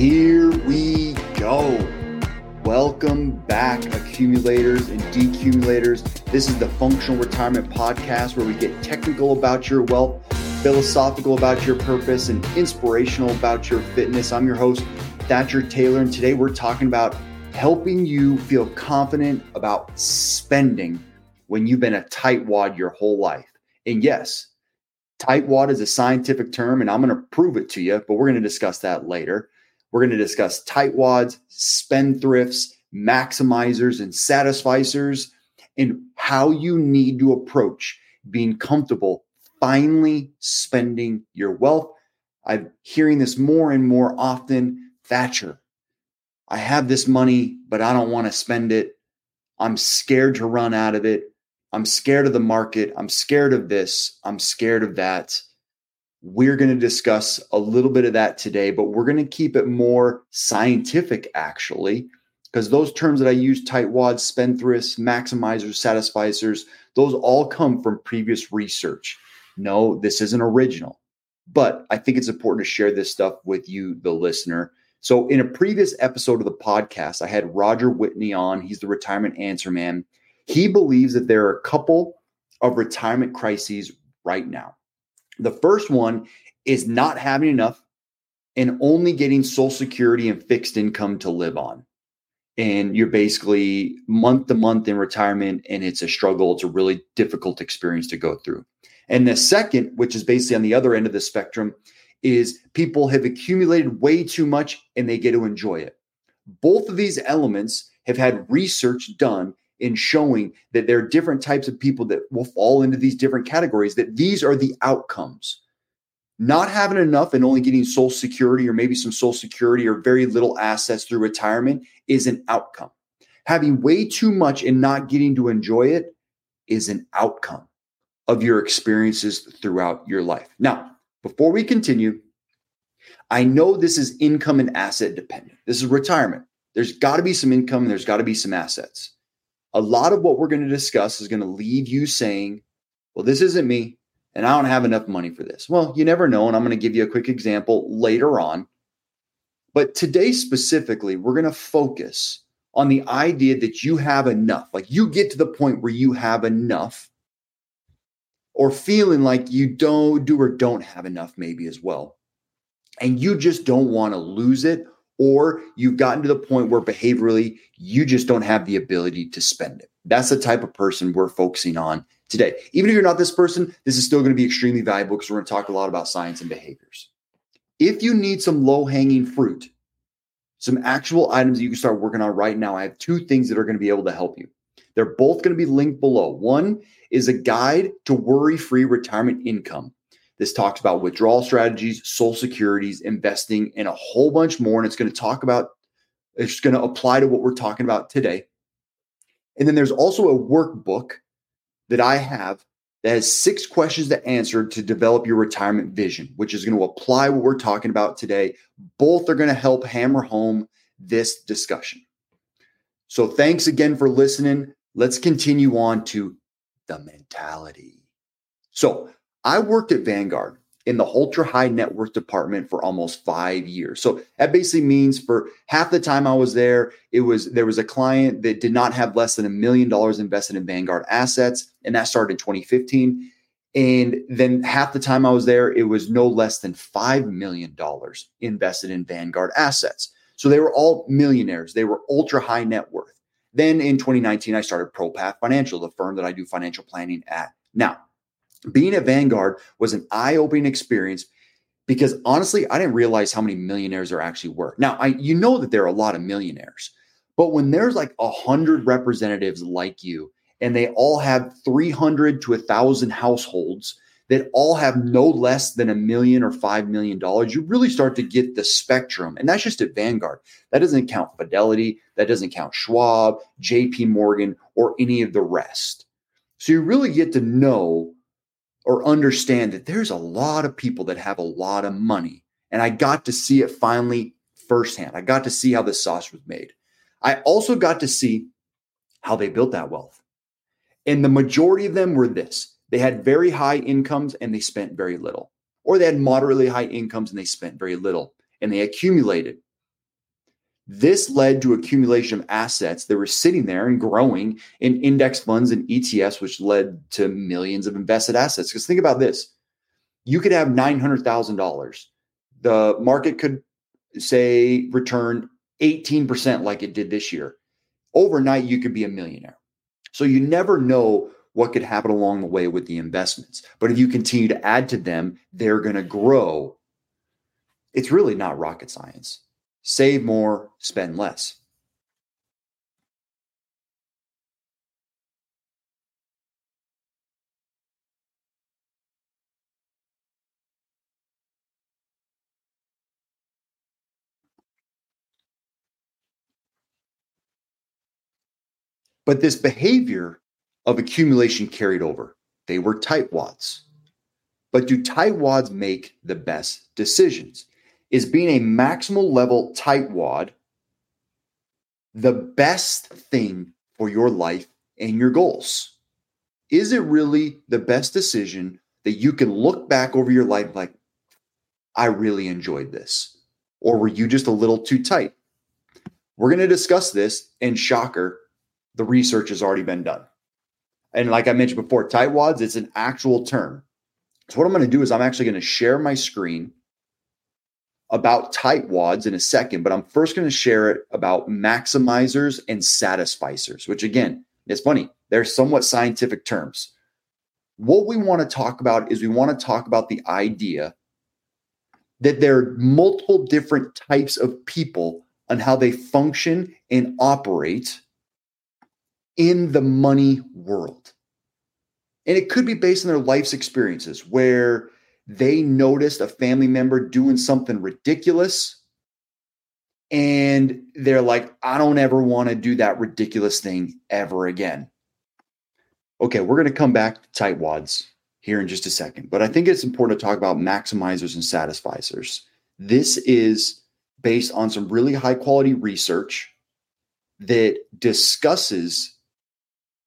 Here we go. Welcome back, accumulators and decumulators. This is the Functional Retirement Podcast where we get technical about your wealth, philosophical about your purpose, and inspirational about your fitness. I'm your host, Thatcher Taylor, and today we're talking about helping you feel confident about spending when you've been a tightwad your whole life. And yes, tightwad is a scientific term, and I'm going to prove it to you, but we're going to discuss that later. We're going to discuss tightwads, spendthrifts, maximizers, and satisficers, and how you need to approach being comfortable finally spending your wealth. I'm hearing this more and more often. Thatcher, I have this money, but I don't want to spend it. I'm scared to run out of it. I'm scared of the market. I'm scared of this. I'm scared of that. We're going to discuss a little bit of that today, but we're going to keep it more scientific, actually, because those terms that I use tightwads, spendthrifts, maximizers, satisficers those all come from previous research. No, this isn't original, but I think it's important to share this stuff with you, the listener. So, in a previous episode of the podcast, I had Roger Whitney on. He's the retirement answer man. He believes that there are a couple of retirement crises right now. The first one is not having enough and only getting Social Security and fixed income to live on. And you're basically month to month in retirement, and it's a struggle. It's a really difficult experience to go through. And the second, which is basically on the other end of the spectrum, is people have accumulated way too much and they get to enjoy it. Both of these elements have had research done in showing that there are different types of people that will fall into these different categories, that these are the outcomes. Not having enough and only getting Social Security or maybe some Social Security or very little assets through retirement is an outcome. Having way too much and not getting to enjoy it is an outcome of your experiences throughout your life. Now, before we continue, I know this is income and asset dependent. This is retirement. There's got to be some income and there's got to be some assets a lot of what we're going to discuss is going to leave you saying, well, this isn't me and I don't have enough money for this. Well, you never know. And I'm going to give you a quick example later on. But today, specifically, we're going to focus on the idea that you have enough. Like you get to the point where you have enough or feeling like you don't do or don't have enough, maybe as well. And you just don't want to lose it or you've gotten to the point where behaviorally you just don't have the ability to spend it. That's the type of person we're focusing on today. Even if you're not this person, this is still going to be extremely valuable because we're going to talk a lot about science and behaviors. If you need some low hanging fruit, some actual items that you can start working on right now, I have two things that are going to be able to help you. They're both going to be linked below. One is a guide to worry free retirement income. This talks about withdrawal strategies, Social Securities, investing, and a whole bunch more. And it's going to talk about, it's going to apply to what we're talking about today. And then there's also a workbook that I have that has six questions to answer to develop your retirement vision, which is going to apply what we're talking about today. Both are going to help hammer home this discussion. So thanks again for listening. Let's continue on to the mentality. So I worked at Vanguard in the ultra high net worth department for almost five years. So that basically means for half the time I was there, it was there was a client that did not have less than a million dollars invested in Vanguard assets, and that started in 2015. And then half the time I was there, it was no less than $5 million invested in Vanguard assets. So they were all millionaires. They were ultra high net worth. Then in 2019, I started ProPath Financial, the firm that I do financial planning at. Now, being at Vanguard was an eye opening experience because honestly, I didn't realize how many millionaires there actually were. Now, I you know that there are a lot of millionaires, but when there's like a hundred representatives like you, and they all have 300 to a thousand households that all have no less than a million or five million dollars, you really start to get the spectrum. And that's just at Vanguard. That doesn't count Fidelity, that doesn't count Schwab, JP Morgan, or any of the rest. So you really get to know or understand that there's a lot of people that have a lot of money. And I got to see it finally firsthand. I got to see how the sauce was made. I also got to see how they built that wealth. And the majority of them were this they had very high incomes and they spent very little, or they had moderately high incomes and they spent very little and they accumulated. This led to accumulation of assets that were sitting there and growing in index funds and ETFs, which led to millions of invested assets. Because think about this you could have $900,000. The market could say return 18% like it did this year. Overnight, you could be a millionaire. So you never know what could happen along the way with the investments. But if you continue to add to them, they're going to grow. It's really not rocket science. Save more, spend less. But this behavior of accumulation carried over. They were tightwads. But do tightwads make the best decisions? Is being a maximal level tightwad the best thing for your life and your goals? Is it really the best decision that you can look back over your life like, I really enjoyed this? Or were you just a little too tight? We're going to discuss this, and shocker, the research has already been done. And like I mentioned before, tightwads, it's an actual term. So what I'm going to do is I'm actually going to share my screen about tightwads in a second, but I'm first going to share it about maximizers and satisficers, which again, it's funny. They're somewhat scientific terms. What we want to talk about is we want to talk about the idea that there are multiple different types of people and how they function and operate in the money world. And it could be based on their life's experiences where they noticed a family member doing something ridiculous and they're like, I don't ever want to do that ridiculous thing ever again. Okay, we're going to come back to tightwads here in just a second, but I think it's important to talk about maximizers and satisficers. This is based on some really high quality research that discusses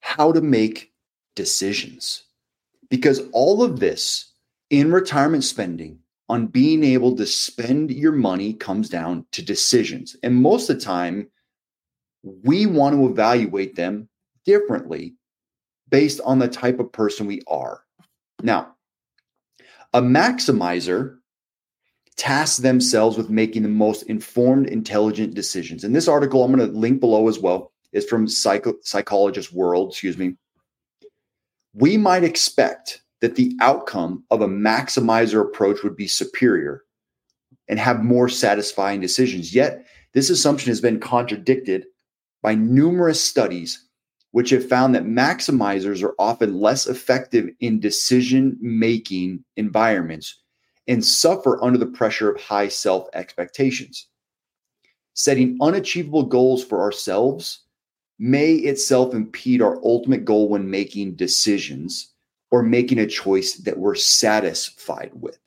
how to make decisions. Because all of this in retirement spending on being able to spend your money comes down to decisions. And most of the time, we want to evaluate them differently based on the type of person we are. Now, a maximizer tasks themselves with making the most informed, intelligent decisions. And this article I'm going to link below as well is from Psycho- Psychologist World, excuse me. We might expect that the outcome of a maximizer approach would be superior and have more satisfying decisions. Yet, this assumption has been contradicted by numerous studies which have found that maximizers are often less effective in decision making environments and suffer under the pressure of high self expectations. Setting unachievable goals for ourselves may itself impede our ultimate goal when making decisions or making a choice that we're satisfied with.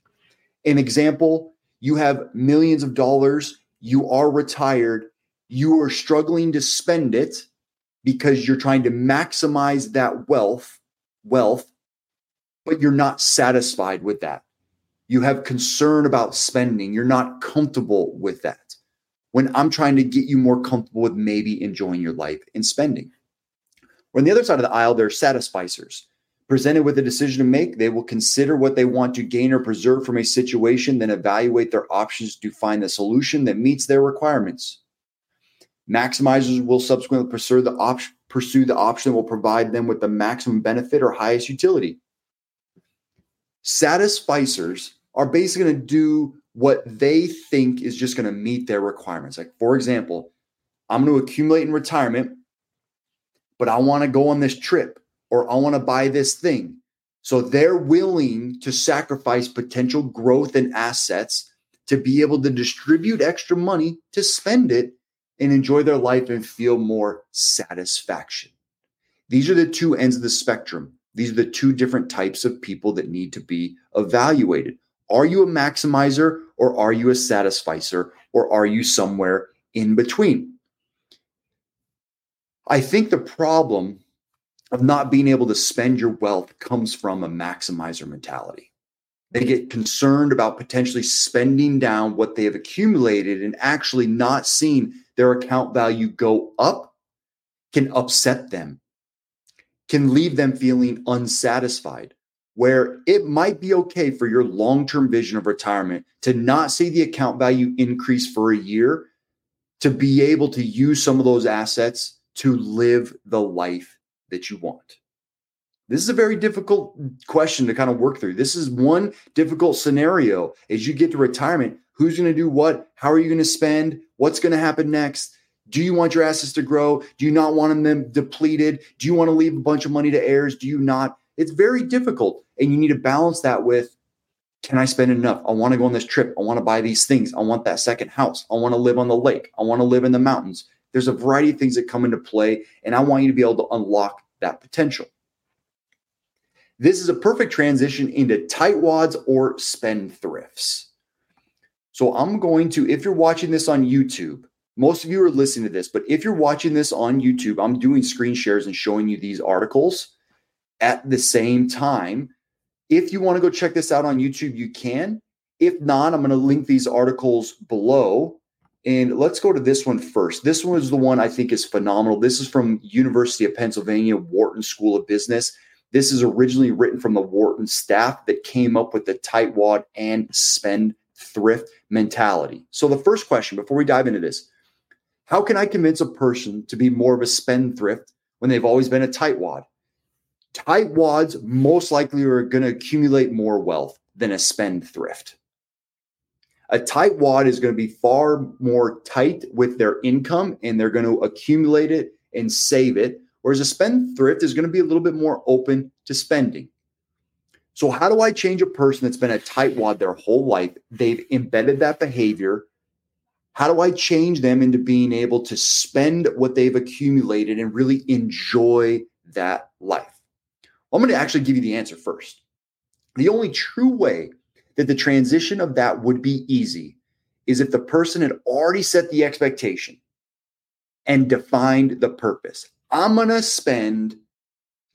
An example you have millions of dollars, you are retired, you are struggling to spend it because you're trying to maximize that wealth, wealth, but you're not satisfied with that. You have concern about spending, you're not comfortable with that when I'm trying to get you more comfortable with maybe enjoying your life and spending. Or on the other side of the aisle, there are satisficers. Presented with a decision to make, they will consider what they want to gain or preserve from a situation, then evaluate their options to find the solution that meets their requirements. Maximizers will subsequently pursue the, pursue the option that will provide them with the maximum benefit or highest utility. Satisficers are basically going to do what they think is just going to meet their requirements. Like, for example, I'm going to accumulate in retirement, but I want to go on this trip or I want to buy this thing. So they're willing to sacrifice potential growth and assets to be able to distribute extra money to spend it and enjoy their life and feel more satisfaction. These are the two ends of the spectrum. These are the two different types of people that need to be evaluated. Are you a maximizer or are you a satisficer or are you somewhere in between? I think the problem of not being able to spend your wealth comes from a maximizer mentality. They get concerned about potentially spending down what they have accumulated and actually not seeing their account value go up can upset them, can leave them feeling unsatisfied. Where it might be okay for your long term vision of retirement to not see the account value increase for a year, to be able to use some of those assets to live the life that you want. This is a very difficult question to kind of work through. This is one difficult scenario as you get to retirement. Who's going to do what? How are you going to spend? What's going to happen next? Do you want your assets to grow? Do you not want them depleted? Do you want to leave a bunch of money to heirs? Do you not? It's very difficult. And you need to balance that with can I spend enough? I want to go on this trip. I want to buy these things. I want that second house. I want to live on the lake. I want to live in the mountains. There's a variety of things that come into play. And I want you to be able to unlock that potential. This is a perfect transition into tightwads or spendthrifts. So I'm going to, if you're watching this on YouTube, most of you are listening to this, but if you're watching this on YouTube, I'm doing screen shares and showing you these articles at the same time. If you want to go check this out on YouTube, you can. If not, I'm going to link these articles below. And let's go to this one first. This one is the one I think is phenomenal. This is from University of Pennsylvania Wharton School of Business. This is originally written from the Wharton staff that came up with the tightwad and spend thrift mentality. So, the first question before we dive into this how can I convince a person to be more of a spendthrift when they've always been a tightwad? Tightwads most likely are going to accumulate more wealth than a spendthrift. A tight wad is going to be far more tight with their income and they're going to accumulate it and save it Whereas a spendthrift is going to be a little bit more open to spending. So, how do I change a person that's been a tightwad their whole life? They've embedded that behavior. How do I change them into being able to spend what they've accumulated and really enjoy that life? I'm going to actually give you the answer first. The only true way that the transition of that would be easy is if the person had already set the expectation and defined the purpose. I'm going to spend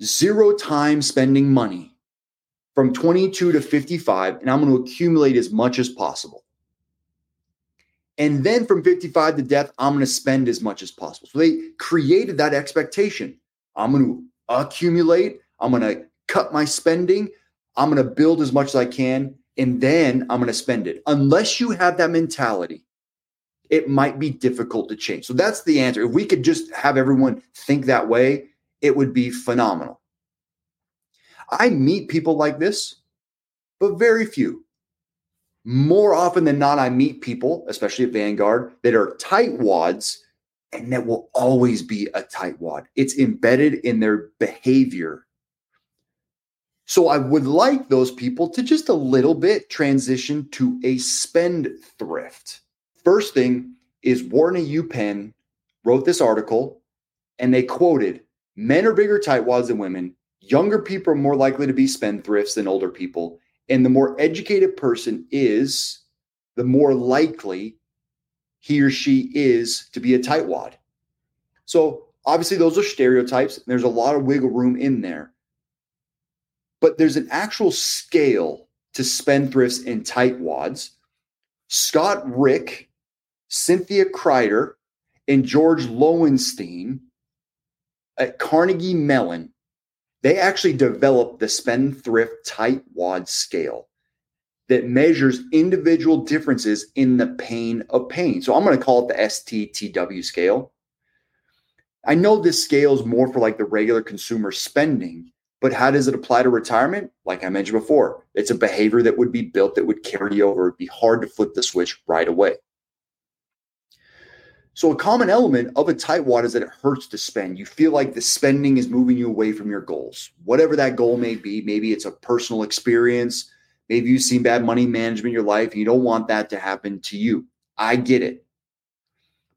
zero time spending money from 22 to 55, and I'm going to accumulate as much as possible. And then from 55 to death, I'm going to spend as much as possible. So they created that expectation. I'm going to accumulate, I'm going to cut my spending, I'm going to build as much as I can, and then I'm going to spend it. Unless you have that mentality, it might be difficult to change. So that's the answer. If we could just have everyone think that way, it would be phenomenal. I meet people like this, but very few. More often than not, I meet people, especially at Vanguard, that are tight wads and that will always be a tight wad. It's embedded in their behavior. So I would like those people to just a little bit transition to a spend thrift. First thing is Wharton UPenn wrote this article and they quoted men are bigger tightwads than women. Younger people are more likely to be spendthrifts than older people. And the more educated person is, the more likely he or she is to be a tightwad. So obviously, those are stereotypes. There's a lot of wiggle room in there. But there's an actual scale to spendthrifts and tightwads. Scott Rick Cynthia Cryder and George Loewenstein at Carnegie Mellon, they actually developed the spendthrift tightwad scale that measures individual differences in the pain of pain. So I'm going to call it the STTW scale. I know this scale is more for like the regular consumer spending, but how does it apply to retirement? Like I mentioned before, it's a behavior that would be built that would carry over. It'd be hard to flip the switch right away. So a common element of a tightwad is that it hurts to spend. You feel like the spending is moving you away from your goals, whatever that goal may be. Maybe it's a personal experience. Maybe you've seen bad money management in your life and you don't want that to happen to you. I get it.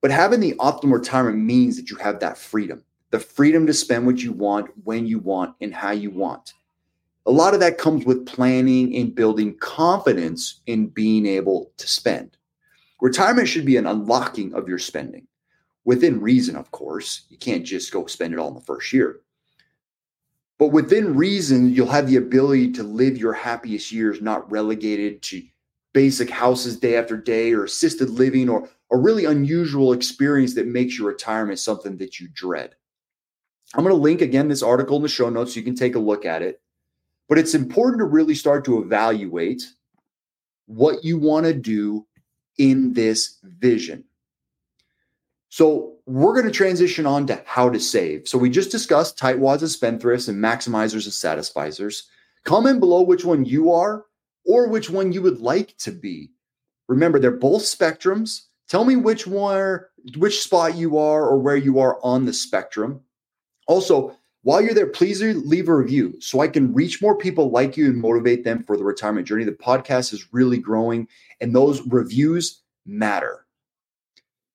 But having the optimal retirement means that you have that freedom, the freedom to spend what you want, when you want, and how you want. A lot of that comes with planning and building confidence in being able to spend. Retirement should be an unlocking of your spending within reason, of course. You can't just go spend it all in the first year. But within reason, you'll have the ability to live your happiest years, not relegated to basic houses day after day or assisted living or a really unusual experience that makes your retirement something that you dread. I'm going to link again this article in the show notes so you can take a look at it. But it's important to really start to evaluate what you want to do in this vision. So we're going to transition on to how to save. So we just discussed tightwads and spendthrifts and maximizers and satisficers. Comment below which one you are or which one you would like to be. Remember, they're both spectrums. Tell me which one, which spot you are or where you are on the spectrum. Also, while you're there, please leave a review so I can reach more people like you and motivate them for the retirement journey. The podcast is really growing, and those reviews matter.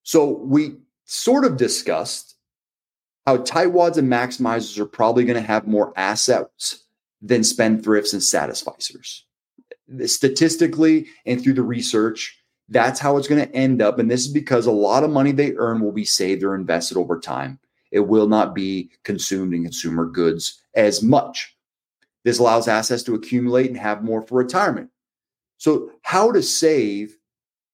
So, we sort of discussed how tightwads and maximizers are probably going to have more assets than spendthrifts and satisficers. Statistically and through the research, that's how it's going to end up. And this is because a lot of money they earn will be saved or invested over time. It will not be consumed in consumer goods as much. This allows assets to accumulate and have more for retirement. So, how to save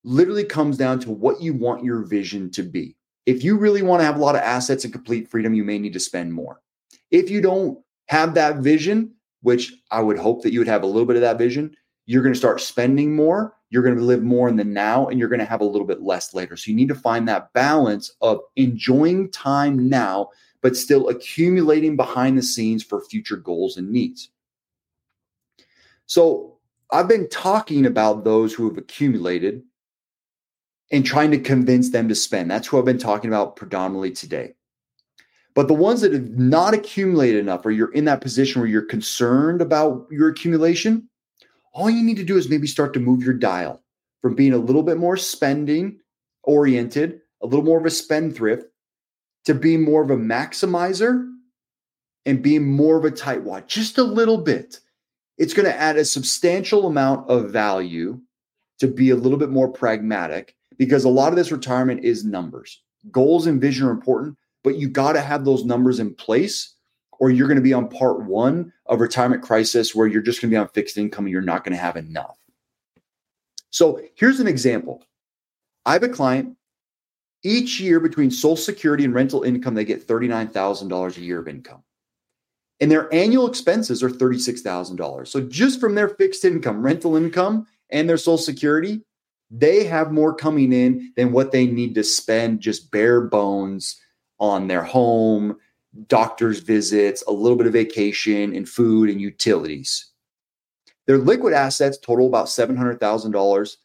literally comes down to what you want your vision to be. If you really want to have a lot of assets and complete freedom, you may need to spend more. If you don't have that vision, which I would hope that you would have a little bit of that vision, you're going to start spending more. You're going to live more in the now and you're going to have a little bit less later. So you need to find that balance of enjoying time now, but still accumulating behind the scenes for future goals and needs. So I've been talking about those who have accumulated and trying to convince them to spend. That's who I've been talking about predominantly today. But the ones that have not accumulated enough, or you're in that position where you're concerned about your accumulation, all you need to do is maybe start to move your dial from being a little bit more spending oriented, a little more of a spendthrift, to being more of a maximizer and being more of a tightwad, just a little bit. It's going to add a substantial amount of value to be a little bit more pragmatic because a lot of this retirement is numbers. Goals and vision are important, but you got to have those numbers in place or you're going to be on part one of retirement crisis where you're just going to be on fixed income and you're not going to have enough. So here's an example. I have a client each year between Social Security and rental income, they get $39,000 a year of income. And their annual expenses are $36,000. So just from their fixed income, rental income, and their Social Security, they have more coming in than what they need to spend just bare bones on their home, doctor's visits, a little bit of vacation, and food and utilities. Their liquid assets total about $700,000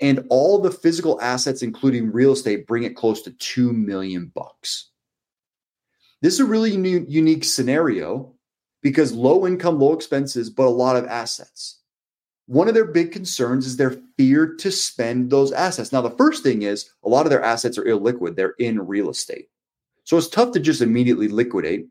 and all the physical assets including real estate bring it close to 2 million bucks. This is a really unique scenario because low income, low expenses, but a lot of assets. One of their big concerns is their fear to spend those assets. Now, the first thing is a lot of their assets are illiquid, they're in real estate. So it's tough to just immediately liquidate.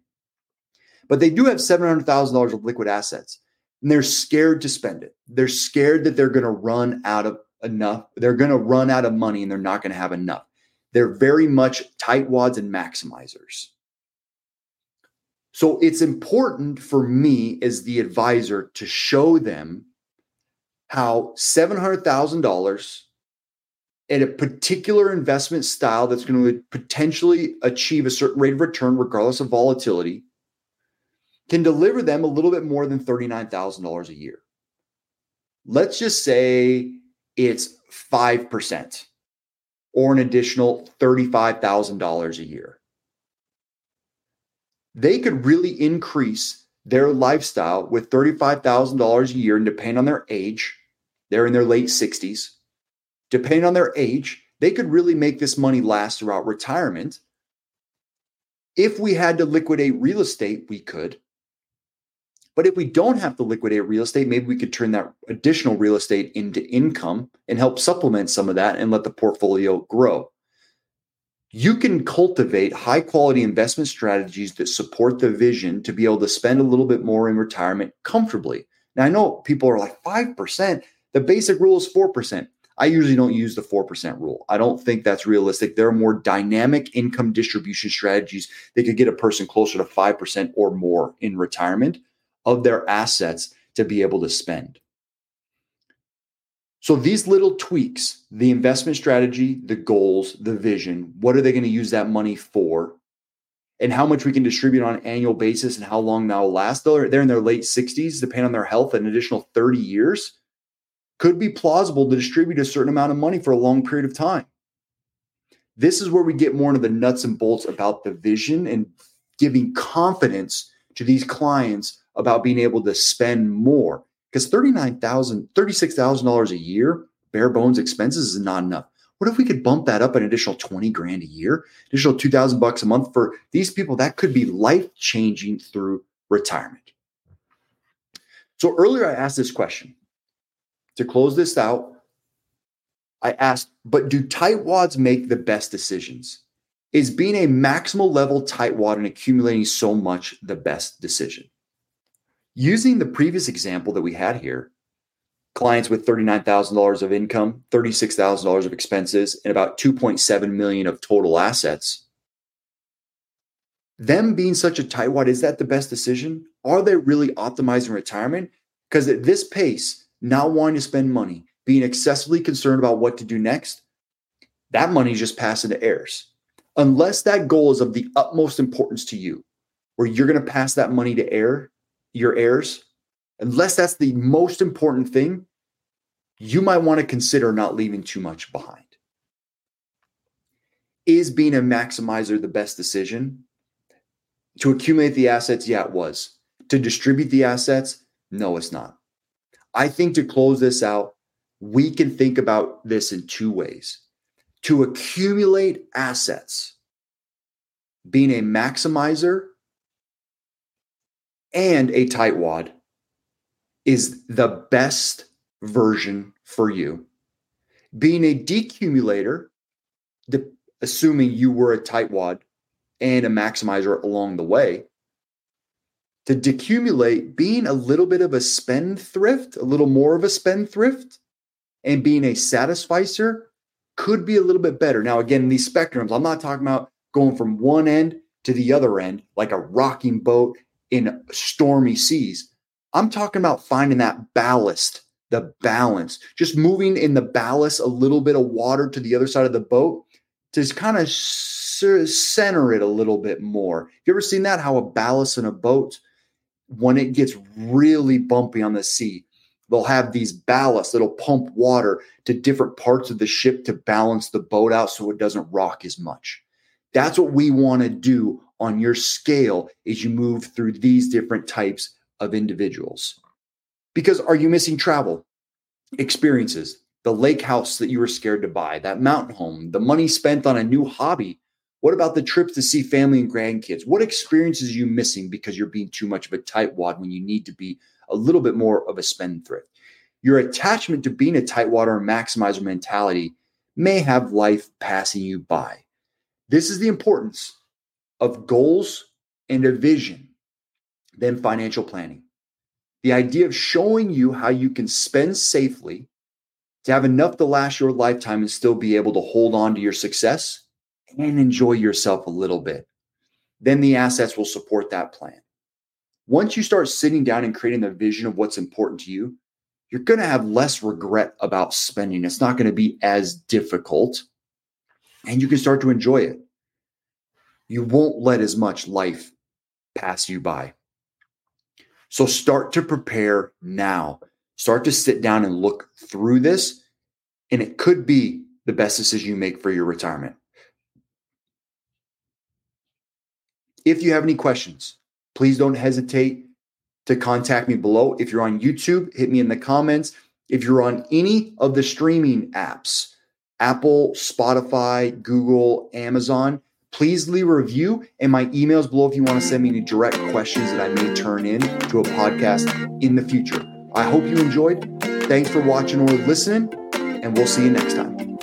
But they do have $700,000 of liquid assets and they're scared to spend it. They're scared that they're going to run out of enough. They're going to run out of money and they're not going to have enough. They're very much tightwads and maximizers. So it's important for me as the advisor to show them how $700,000 at a particular investment style that's going to potentially achieve a certain rate of return, regardless of volatility, can deliver them a little bit more than $39,000 a year. Let's just say it's 5% or an additional $35,000 a year. They could really increase their lifestyle with $35,000 a year, and depending on their age, they're in their late 60s depending on their age, they could really make this money last throughout retirement. If we had to liquidate real estate, we could. But if we don't have to liquidate real estate, maybe we could turn that additional real estate into income and help supplement some of that and let the portfolio grow. You can cultivate high quality investment strategies that support the vision to be able to spend a little bit more in retirement comfortably. Now, I know people are like 5%. The basic rule is 4%. I usually don't use the 4% rule. I don't think that's realistic. There are more dynamic income distribution strategies that could get a person closer to 5% or more in retirement of their assets to be able to spend. So these little tweaks, the investment strategy, the goals, the vision, what are they going to use that money for? And how much we can distribute on an annual basis and how long that will last. They're, they're in their late 60s, depending on their health, an additional 30 years. Could be plausible to distribute a certain amount of money for a long period of time. This is where we get more into the nuts and bolts about the vision and giving confidence to these clients about being able to spend more because $39,000, $36,000 a year, bare bones expenses is not enough. What if we could bump that up an additional 20 grand a year, additional 2000 bucks a month for these people that could be life changing through retirement. So earlier I asked this question. To close this out, I asked, but do tightwads make the best decisions? Is being a maximal level tightwad and accumulating so much the best decision? Using the previous example that we had here, clients with $39,000 of income, $36,000 of expenses, and about 2.7 million of total assets. Them being such a tightwad, is that the best decision? Are they really optimizing retirement? Because at this pace, not wanting to spend money, being excessively concerned about what to do next, that money just passing to heirs. Unless that goal is of the utmost importance to you, where you're going to pass that money to heir, your heirs, unless that's the most important thing, you might want to consider not leaving too much behind. Is being a maximizer the best decision? To accumulate the assets, yeah, it was. To distribute the assets, no, it's not. I think to close this out, we can think about this in two ways. To accumulate assets, being a maximizer and a tightwad is the best version for you. Being a decumulator, assuming you were a tightwad and a maximizer along the way, to decumulate, being a little bit of a spendthrift, a little more of a spendthrift, and being a satisficer could be a little bit better. Now, again, these spectrums, I'm not talking about going from one end to the other end like a rocking boat in stormy seas. I'm talking about finding that ballast, the balance, just moving in the ballast a little bit of water to the other side of the boat to kind of center it a little bit more. You ever seen that? How a ballast in a boat, when it gets really bumpy on the sea, they'll have these ballasts that'll pump water to different parts of the ship to balance the boat out so it doesn't rock as much. That's what we want to do on your scale as you move through these different types of individuals. Because are you missing travel, experiences, the lake house that you were scared to buy, that mountain home, the money spent on a new hobby? What about the trips to see family and grandkids? What experiences are you missing because you're being too much of a tightwad when you need to be a little bit more of a spendthrift? Your attachment to being a tightwad or maximizer mentality may have life passing you by. This is the importance of goals and a vision than financial planning. The idea of showing you how you can spend safely to have enough to last your lifetime and still be able to hold on to your success and enjoy yourself a little bit. Then the assets will support that plan. Once you start sitting down and creating the vision of what's important to you, you're going to have less regret about spending. It's not going to be as difficult and you can start to enjoy it you won't let as much life pass you by. So start to prepare now. Start to sit down and look through this, and it could be the best decision you make for your retirement. If you have any questions, please don't hesitate to contact me below. If you're on YouTube, hit me in the comments. If you're on any of the streaming apps, Apple, Spotify, Google, Amazon, please leave a review and my emails below if you want to send me any direct questions that I may turn in to a podcast in the future. I hope you enjoyed. Thanks for watching or listening, and we'll see you next time.